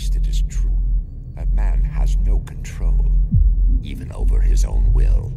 least it is true that man has no control, even over his own will.